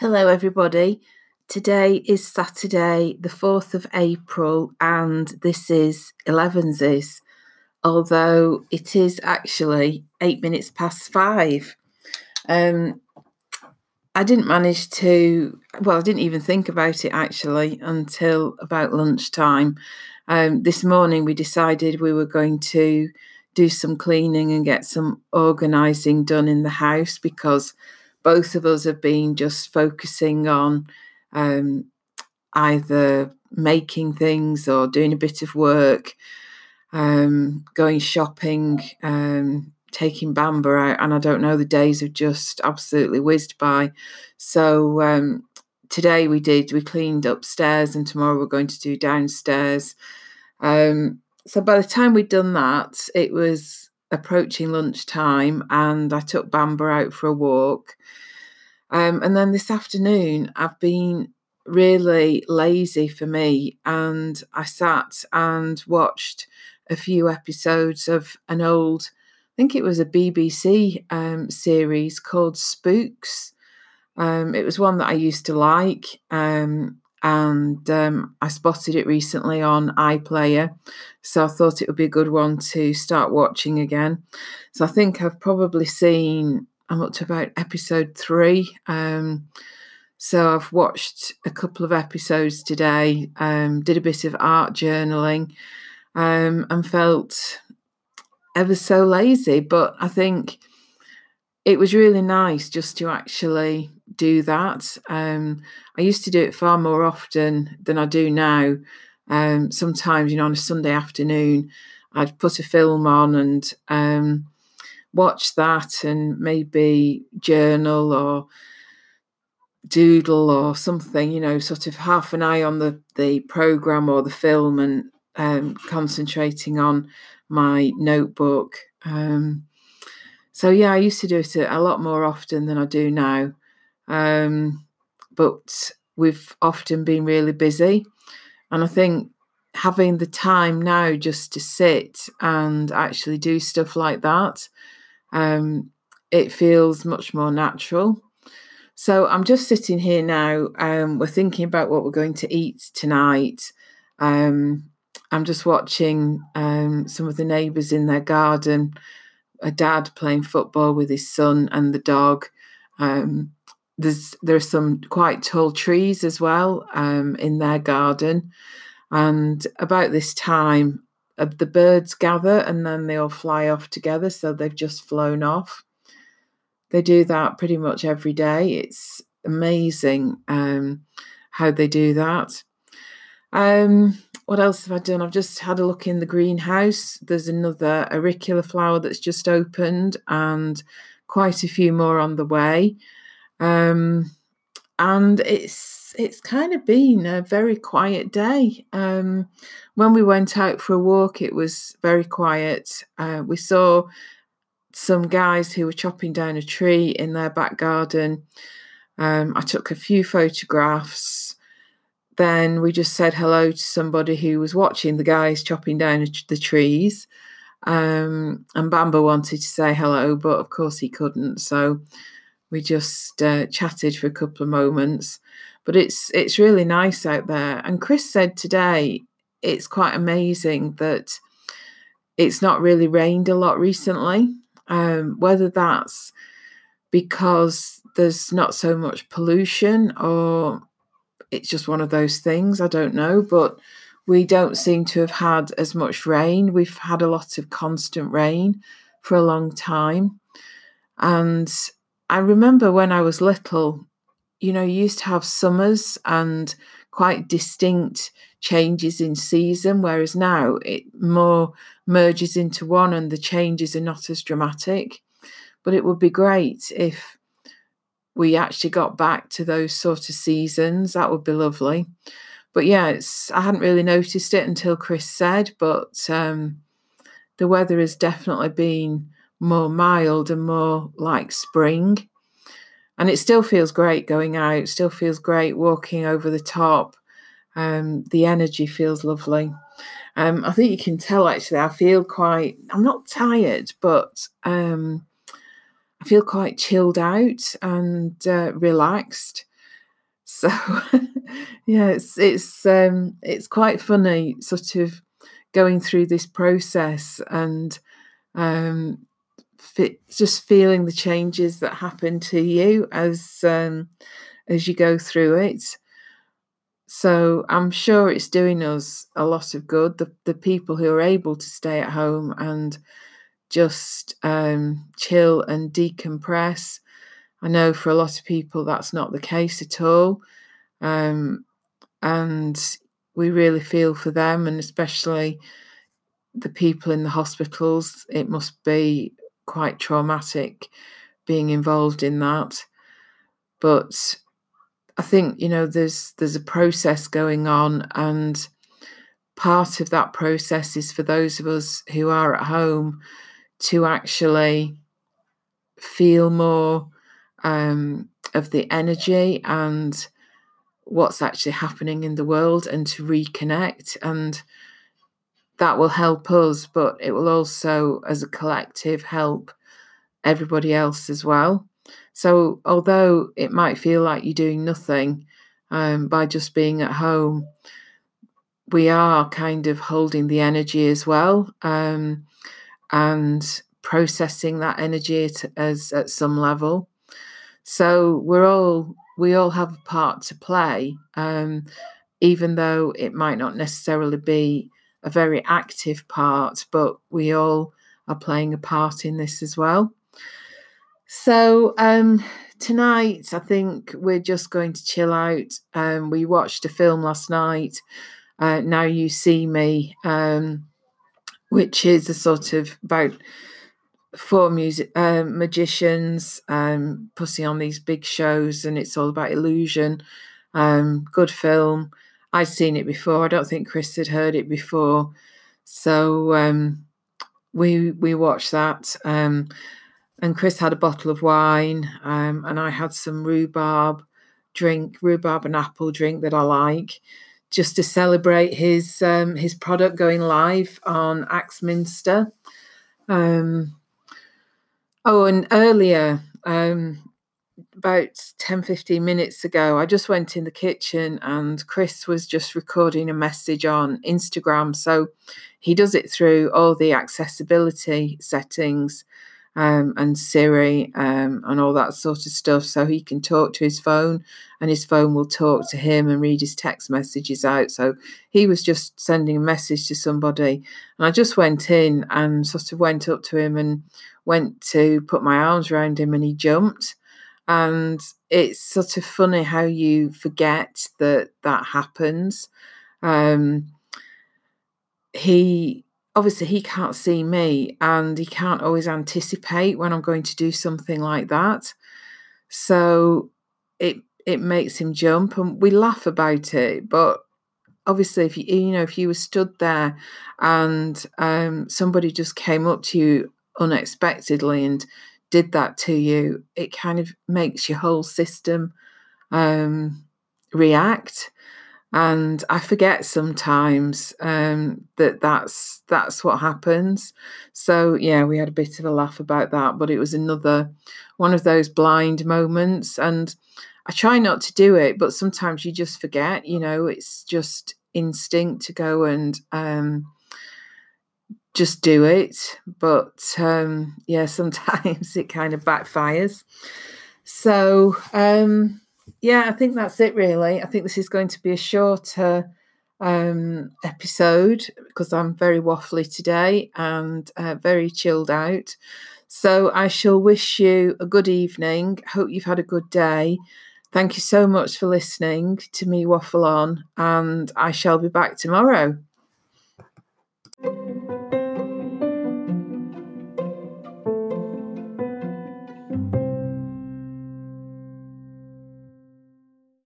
Hello, everybody. Today is Saturday, the 4th of April, and this is 11's, although it is actually eight minutes past five. Um, I didn't manage to, well, I didn't even think about it actually until about lunchtime. Um, this morning, we decided we were going to do some cleaning and get some organising done in the house because both of us have been just focusing on um, either making things or doing a bit of work, um, going shopping, um, taking Bamba out, and I don't know, the days have just absolutely whizzed by. So um, today we did, we cleaned upstairs, and tomorrow we're going to do downstairs. Um, so by the time we'd done that, it was approaching lunchtime and I took Bamba out for a walk. Um, and then this afternoon, I've been really lazy for me and I sat and watched a few episodes of an old, I think it was a BBC um, series called Spooks. Um, it was one that I used to like. Um, and um, I spotted it recently on iPlayer, so I thought it would be a good one to start watching again. So I think I've probably seen I'm up to about episode three. Um, so I've watched a couple of episodes today, um, did a bit of art journaling, um, and felt ever so lazy. But I think it was really nice just to actually do that. Um, I used to do it far more often than I do now. Um, sometimes, you know, on a Sunday afternoon, I'd put a film on and um, watch that and maybe journal or doodle or something, you know, sort of half an eye on the, the program or the film and um, concentrating on my notebook. Um, so, yeah, I used to do it a, a lot more often than I do now. Um, but we've often been really busy. And I think having the time now just to sit and actually do stuff like that, um, it feels much more natural. So I'm just sitting here now. Um, we're thinking about what we're going to eat tonight. Um, I'm just watching um, some of the neighbours in their garden, a dad playing football with his son and the dog. Um, there's there's some quite tall trees as well um, in their garden, and about this time, uh, the birds gather and then they all fly off together. So they've just flown off. They do that pretty much every day. It's amazing um, how they do that. Um, what else have I done? I've just had a look in the greenhouse. There's another auricula flower that's just opened, and quite a few more on the way. Um, and it's it's kind of been a very quiet day. Um, when we went out for a walk, it was very quiet. Uh, we saw some guys who were chopping down a tree in their back garden. Um, I took a few photographs. Then we just said hello to somebody who was watching the guys chopping down the trees. Um, and Bamba wanted to say hello, but of course he couldn't. So we just uh, chatted for a couple of moments. But it's it's really nice out there. And Chris said today it's quite amazing that it's not really rained a lot recently. Um, whether that's because there's not so much pollution or it's just one of those things, I don't know. But we don't seem to have had as much rain. We've had a lot of constant rain for a long time. And I remember when I was little, you know, you used to have summers and quite distinct changes in season, whereas now it more merges into one and the changes are not as dramatic. But it would be great if we actually got back to those sort of seasons. That would be lovely. But yeah, it's I hadn't really noticed it until Chris said, but um, the weather has definitely been more mild and more like spring. And it still feels great going out, still feels great walking over the top. Um, the energy feels lovely. Um, I think you can tell actually, I feel quite, I'm not tired, but um, I feel quite chilled out and uh, relaxed. So yeah, it's it's um, it's quite funny, sort of going through this process and um, just feeling the changes that happen to you as um, as you go through it. So I'm sure it's doing us a lot of good. The the people who are able to stay at home and just um, chill and decompress I know for a lot of people that's not the case at all. Um, and we really feel for them, and especially the people in the hospitals. It must be quite traumatic being involved in that. But I think you know there's there's a process going on, and part of that process is for those of us who are at home to actually feel more um, of the energy and what's actually happening in the world and to reconnect. And that will help us, but it will also, as a collective, help everybody else as well. So, although it might feel like you're doing nothing um, by just being at home, we are kind of holding the energy as well um, and processing that energy as at some level. So we're all we all have a part to play, um, even though it might not necessarily be a very active part, but we all are playing a part in this as well. So um, tonight, I think we're just going to chill out. Um, we watched a film last night. Uh, now you see me, um, which is a sort of about four music um, magicians um, putting on these big shows, and it's all about illusion. Um, good film. I'd seen it before. I don't think Chris had heard it before, so um, we we watched that. Um, and Chris had a bottle of wine, um, and I had some rhubarb drink, rhubarb and apple drink that I like, just to celebrate his his product going live on Axminster. Um, Oh, and earlier, um, about 10, 15 minutes ago, I just went in the kitchen and Chris was just recording a message on Instagram. So he does it through all the accessibility settings um, and Siri um, and all that sort of stuff. So he can talk to his phone and his phone will talk to him and read his text messages out. So he was just sending a message to somebody. And I just went in and sort of went up to him and went to put my arms around him and he jumped. And it's sort of funny how you forget that that happens. Um, he obviously he can't see me and he can't always anticipate when I'm going to do something like that. So it it makes him jump and we laugh about it, but obviously if you you know if you were stood there and um, somebody just came up to you unexpectedly and did that to you, it kind of makes your whole system um, react and I forget sometimes um, that that's that's what happens. So yeah, we had a bit of a laugh about that, but it was another one of those blind moments, and I try not to do it, but sometimes you just forget. You know, it's just instinct to go and um, just do it, but um, yeah, sometimes it kind of backfires. So. Um, yeah, I think that's it really. I think this is going to be a shorter um, episode because I'm very waffly today and uh, very chilled out. So I shall wish you a good evening. Hope you've had a good day. Thank you so much for listening to me waffle on, and I shall be back tomorrow.